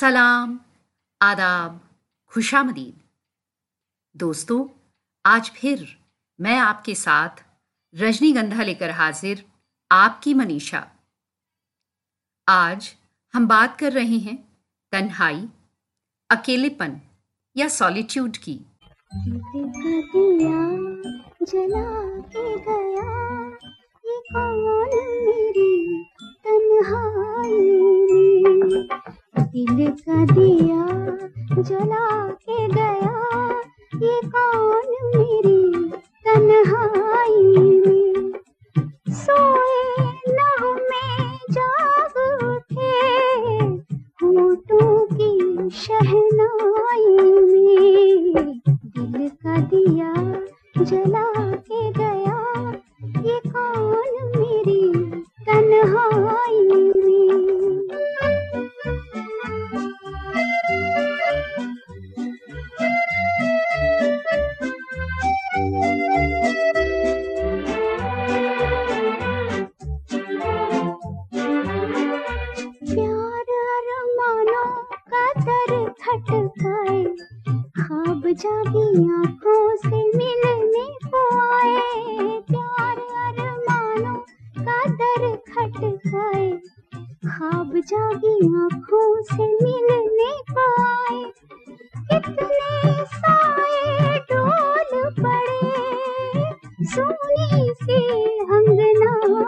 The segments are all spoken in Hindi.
सलाम, आदाब, खुशामदीद। दोस्तों, आज फिर मैं आपके साथ रजनीगंधा लेकर हाजिर आपकी मनीषा। आज हम बात कर रहे हैं तन्हाई, अकेलेपन या सॉलिट्यूड की। जला के गया ये कौन मेरी तन्हाई दिल का दिया जला के गया। ये कौन मेरी तन्हाई में सोए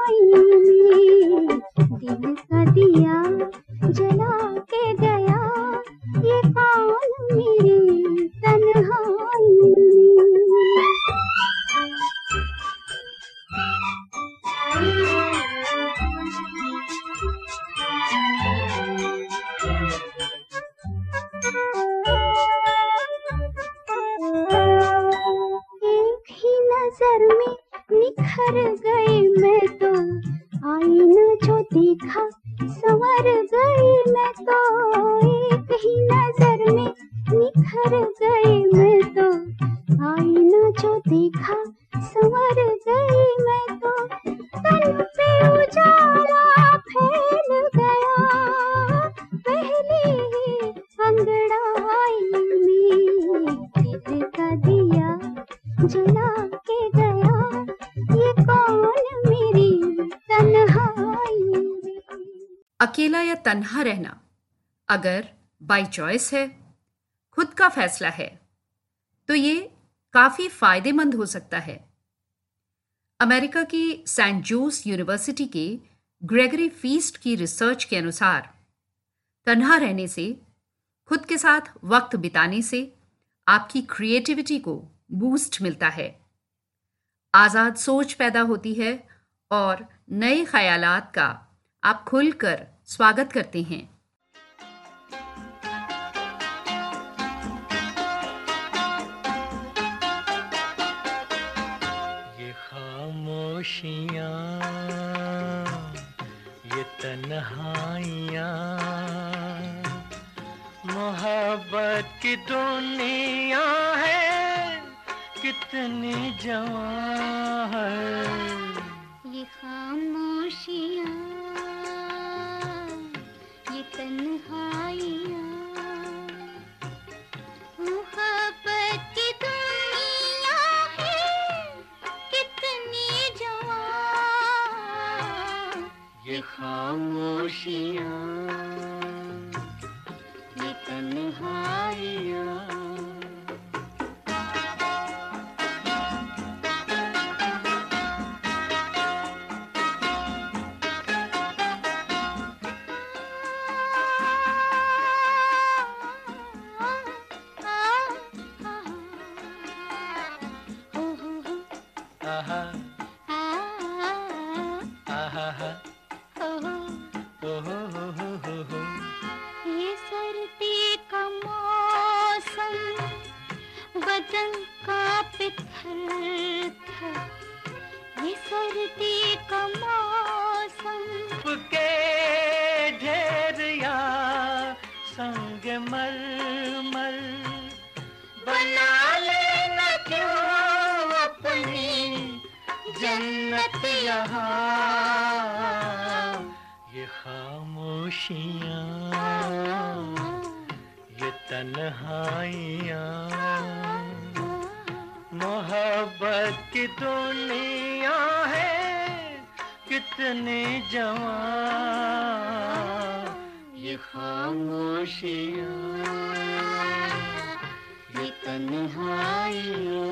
अंगनाई में दिल का अकेला या तन्हा रहना, अगर बाय चॉइस है, खुद का फैसला है तो ये काफ़ी फ़ायदेमंद हो सकता है। अमेरिका की सैंट जोस यूनिवर्सिटी के ग्रेगरी फीस्ट की रिसर्च के अनुसार, तन्हा रहने से, खुद के साथ वक्त बिताने से, आपकी क्रिएटिविटी को बूस्ट मिलता है। आज़ाद सोच पैदा होती है और नए ख्यालात का आप खुलकर स्वागत करते हैं। ये ये मोहब्बत की दुनिया है। कितनी जवां है ये खामोशियाँ ये तन्हाइयाँ मोहब्बत की दुनिया है कितनी जवां ये खामोशियाँ। ओहो। हो हो हो हो ये सर्दी का मौसम बदन का था। ये सर्दी का मौसम। के ढेरिया संग मर मर बना लेना क्यों अपनी जन्नत यहाँ? खामोशियाँ ये तन्हाइयाँ। मोहब्बत की दुनिया है कितने जवान। ये खामोशियाँ ये तन्हाइयाँ।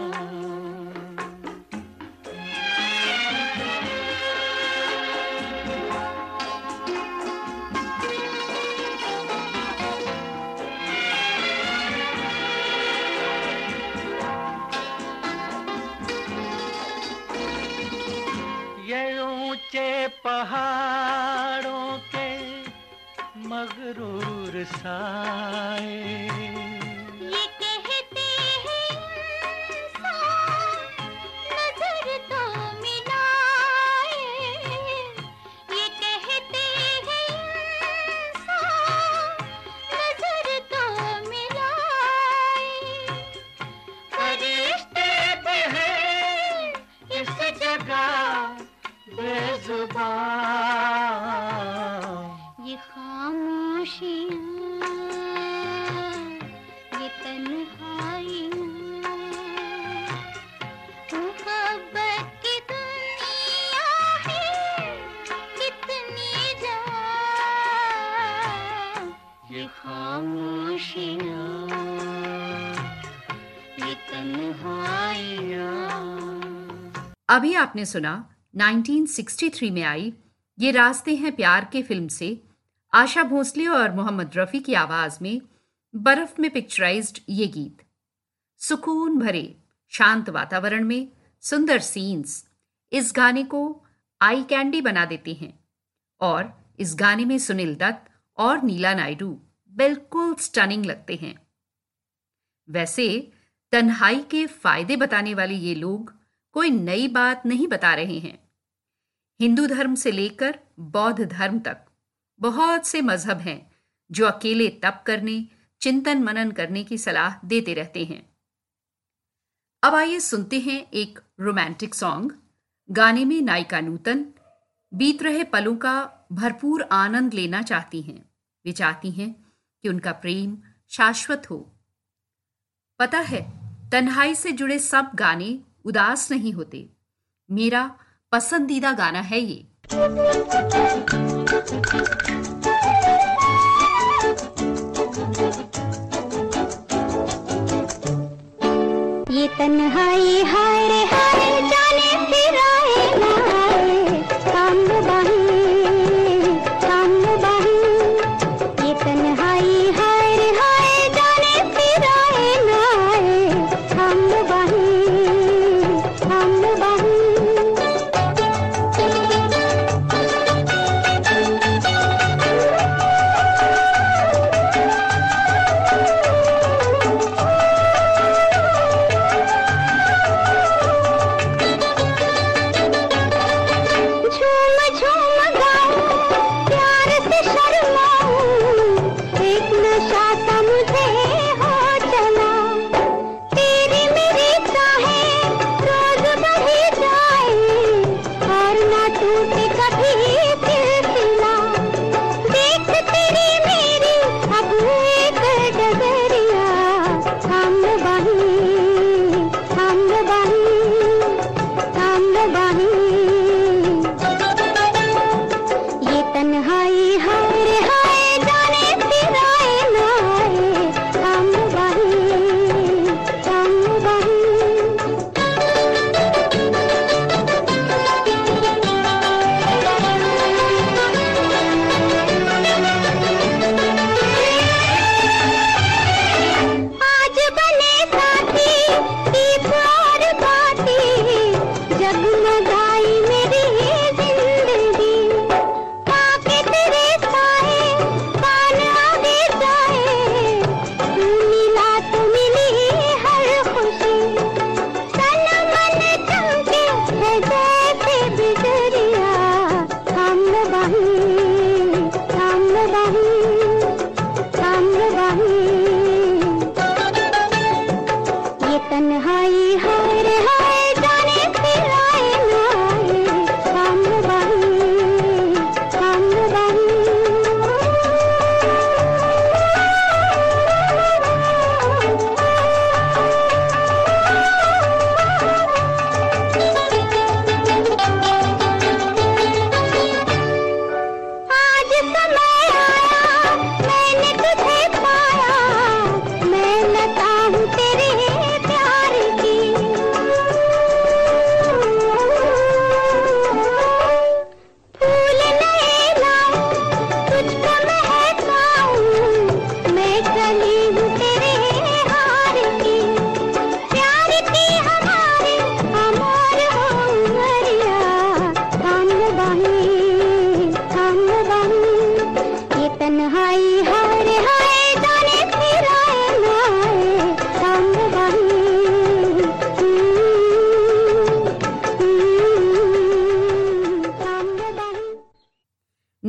अभी आपने सुना 1963 में आई ये रास्ते हैं प्यार के फ़िल्म से। आशा भोसले और मोहम्मद रफ़ी की आवाज़ में बर्फ़ में पिक्चराइज्ड ये गीत। सुकून भरे, शांत वातावरण में सुंदर सीन्स इस गाने को आई कैंडी बना देते हैं और इस गाने में सुनील दत्त और नीला नायडू बिल्कुल स्टनिंग लगते हैं। वैसे तन्हाई के फ़ायदे बताने वाले ये लोग कोई नई बात नहीं बता रहे हैं। हिंदू धर्म से लेकर बौद्ध धर्म तक बहुत से मज़हब हैं जो अकेले तप करने, चिंतन मनन करने की सलाह देते रहते हैं। अब आइए सुनते हैं एक रोमांटिक सॉन्ग। गाने में नायिका नूतन, बीत रहे पलों का भरपूर आनंद लेना चाहती हैं। वे चाहती हैं कि उनका प्रेम शाश्वत हो। पता है, तन्हाई से जुड़े सब गाने उदास नहीं होते। मेरा पसंदीदा गाना है ये। ये तन्हाई हाय हाय।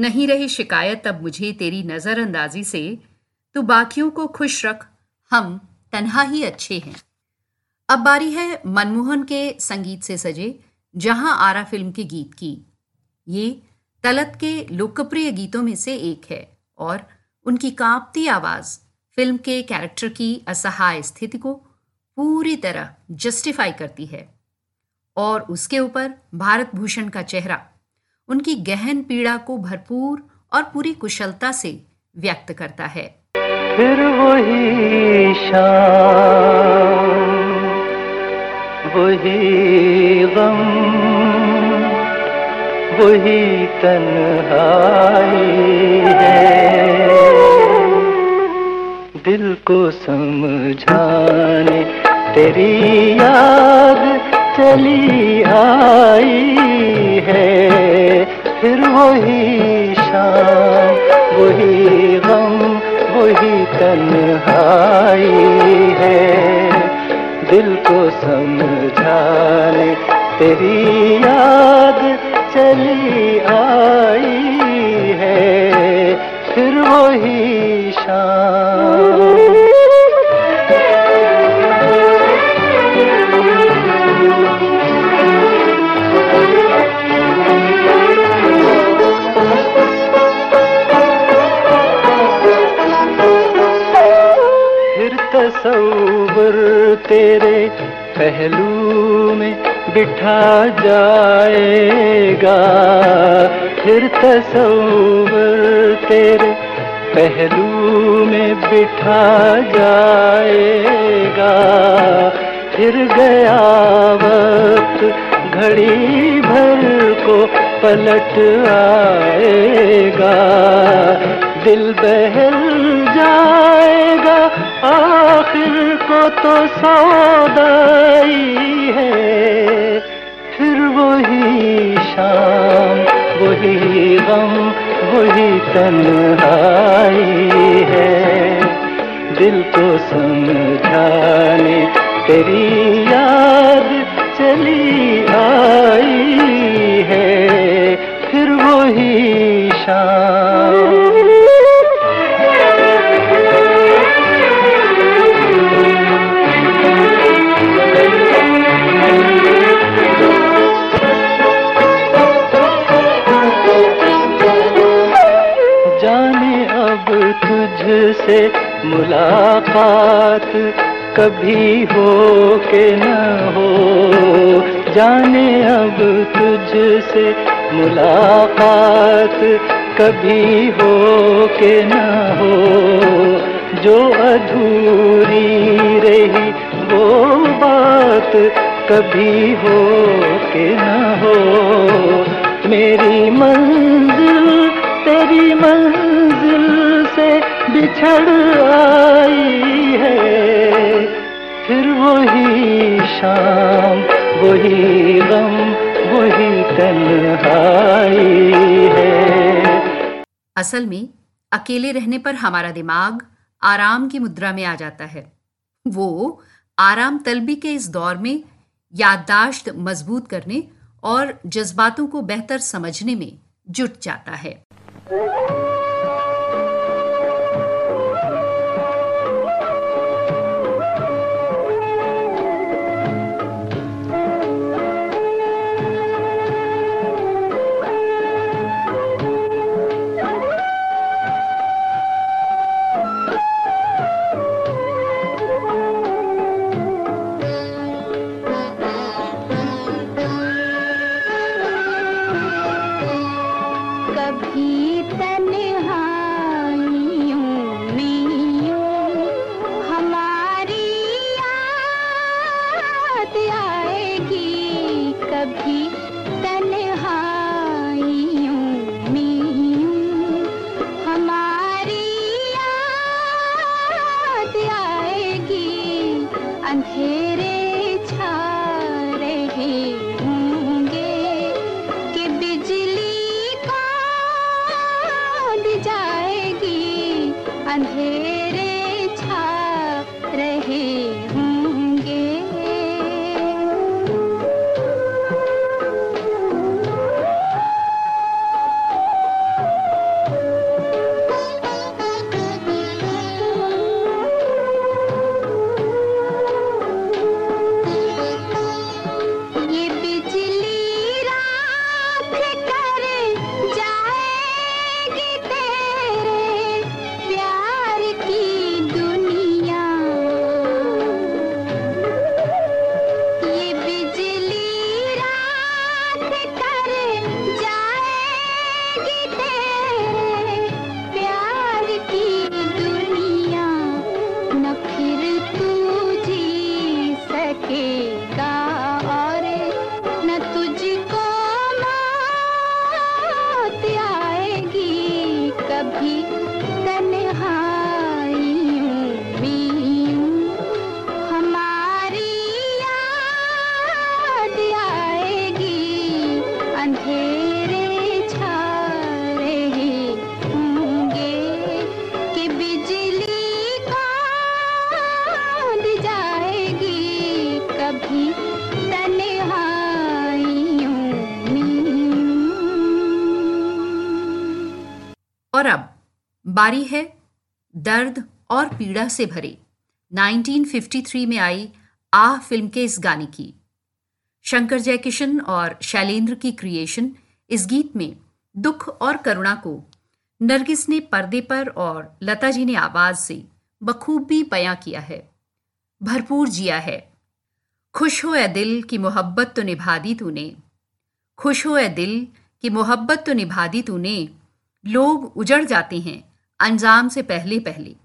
नहीं रही शिकायत, अब मुझे तेरी नजरअंदाजी से तो बाकियों को खुश रख। हम तन्हा ही अच्छे हैं। अब बारी है मनमोहन के संगीत से सजे, जहाँ आरा फ़िल्म के गीत की। ये तलत के लोकप्रिय गीतों में से एक है और उनकी कांपती आवाज़, फ़िल्म के कैरेक्टर की असहाय स्थिति को पूरी तरह जस्टिफाई करती है। और उसके ऊपर भारत भूषण का चेहरा उनकी गहन पीड़ा को भरपूर और पूरी कुशलता से व्यक्त करता है। फिर वही वही गम, वही तन्हाई है। दिल को समझाने तेरी याद चली आई है, फिर वही शाम, वही गम, वही तन्हाई है। दिल को समझाने तेरी याद चली आई है, फिर वही शाम तेरे पहलू में बिठा जाएगा। फिर तस्वर तेरे पहलू में बिठा जाएगा। फिर गया वक्त घड़ी भर को पलट आएगा। दिल बहल जाएगा को तो सौदाई है, फिर वही शाम, वही गम, वही तन्हाई है। दिल को समझाने तेरी याद चली आई है, फिर वही शाम तुझसे मुलाकात कभी हो के न हो। जाने अब तुझसे मुलाकात कभी हो के न हो। जो अधूरी रही वो बात कभी हो के न हो। मेरी मंजिल, तेरी मंजिल से बिछड़ आई है। फिर वही शाम, वही गम, वही तन्हाई है। असल में, अकेले रहने पर हमारा दिमाग आराम की मुद्रा में आ जाता है। वो आराम तलबी के इस दौर में याददाश्त मज़बूत करने और जज्बातों को बेहतर समझने में जुट जाता है। अंधेरे छा कर जाएगी तेरी बारी है, दर्द और पीड़ा से भरे। 1953 में आई आह फ़िल्म के इस गाने की। शंकर जयकिशन और शैलेंद्र की क्रिएशन इस गीत में दुख और करुणा को नरगिस ने पर्दे पर और लता जी ने आवाज़ से बखूबी बयां किया है, भरपूर जिया है। खुश हो ए दिल की मोहब्बत तो निभा दी तूने। खुश हो ए दिल की मोहब्बत तो निभा दी तूने। लोग उजड़ जाते हैं अंजाम से पहले पहले।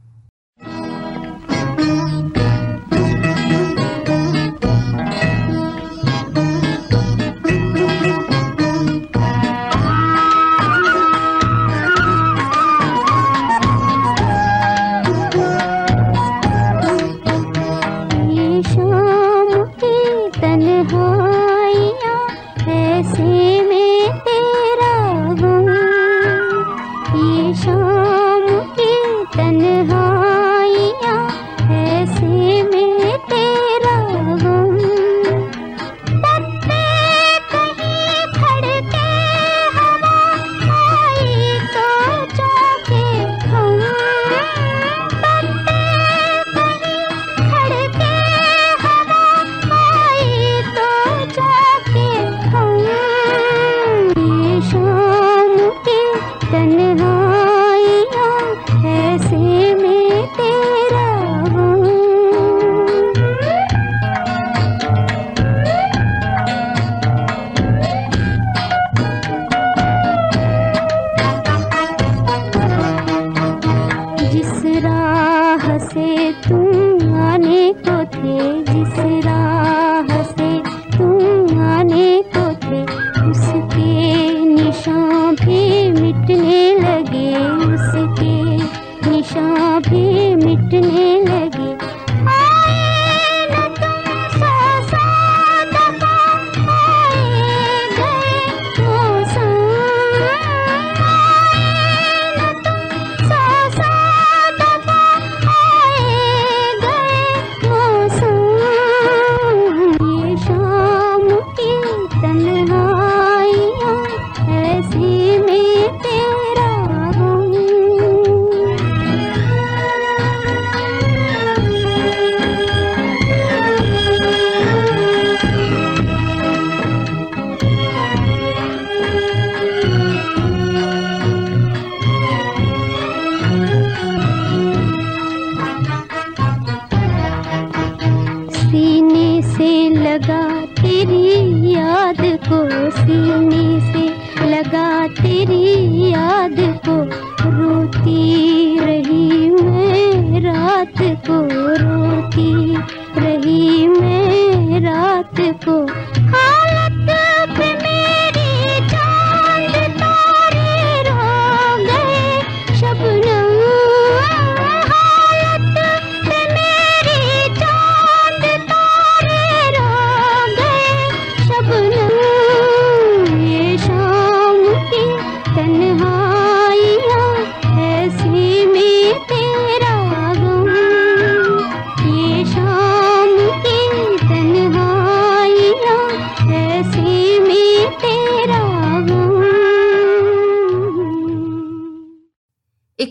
से लगा तेरी याद को, सीने से लगा तेरी याद को। रोती रही मैं रात को, रोती रही मैं रात को।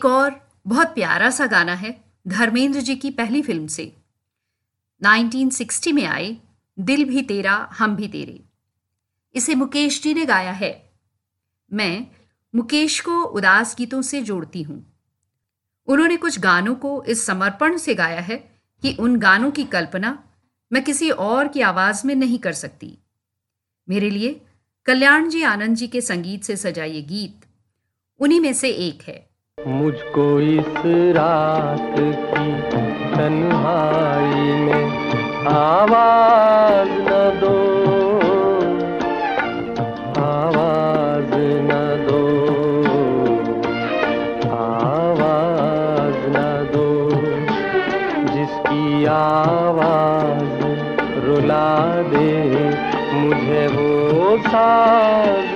और बहुत प्यारा सा गाना है, धर्मेंद्र जी की पहली फ़िल्म से। 1960 में आए, दिल भी तेरा, हम भी तेरे। इसे मुकेश जी ने गाया है। मैं मुकेश को उदास गीतों से जोड़ती हूँ। उन्होंने कुछ गानों को इस समर्पण से गाया है कि उन गानों की कल्पना मैं किसी और की आवाज़ में नहीं कर सकती। मेरे लिए कल्याण जी आनंद जी के संगीत से सजा ये गीत, उन्हीं में से एक है। मुझको इस रात की तन्हाई में आवाज़ न दो। आवाज़ न दो। आवाज़ न दो। जिसकी आवाज़ रुला दे मुझे वो साज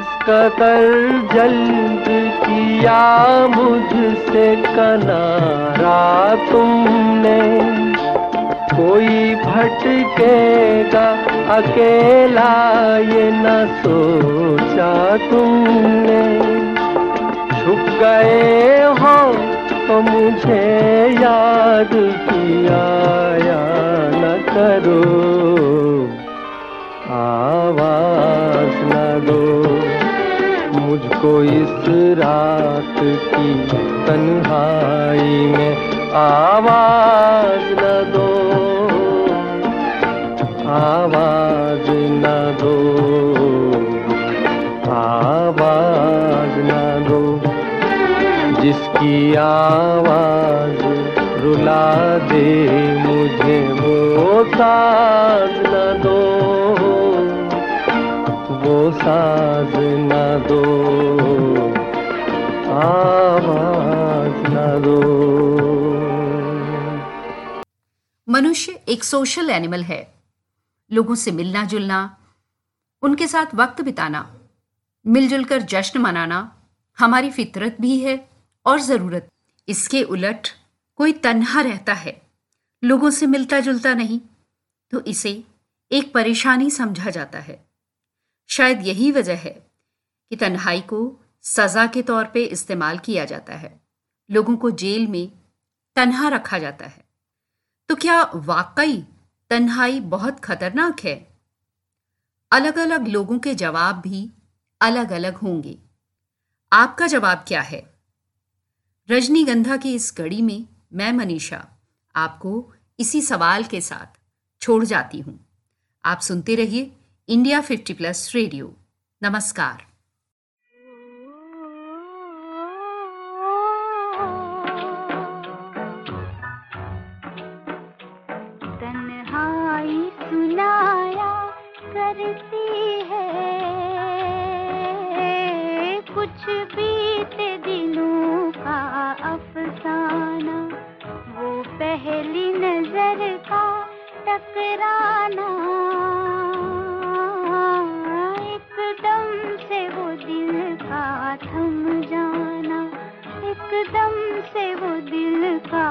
कदर जल्द किया मुझसे कनारा तुमने। कोई भटकेगा अकेला ये न सोचा तुमने। छुप गए हो तो मुझे याद किया या न करो। आवाज़ न दो। मुझको इस रात की तन्हाई में आवाज़ न दो। आवाज़ न दो। आवाज़ न दो। जिसकी आवाज़ रुला दे मुझे, वो साज न दो। वो साज न दो। मनुष्य एक सोशल एनिमल है। लोगों से मिलना जुलना, उनके साथ वक्त बिताना मिलजुल कर जश्न मनाना हमारी फितरत भी है और ज़रूरत। इसके उलट कोई तन्हा रहता है, लोगों से मिलता जुलता नहीं तो इसे एक परेशानी समझा जाता है। शायद यही वजह है कि तन्हाई को सज़ा के तौर पे इस्तेमाल किया जाता है। लोगों को जेल में तन्हा रखा जाता है। तो क्या वाकई तन्हाई बहुत खतरनाक है? अलग अलग लोगों के जवाब भी अलग अलग होंगे। आपका जवाब क्या है? रजनीगंधा की इस कड़ी में मैं मनीषा आपको इसी सवाल के साथ छोड़ जाती हूँ। आप सुनते रहिए इंडिया 50 प्लस रेडियो। नमस्कार। टकराना एकदम से वो दिल का थम जाना। एकदम से वो दिल का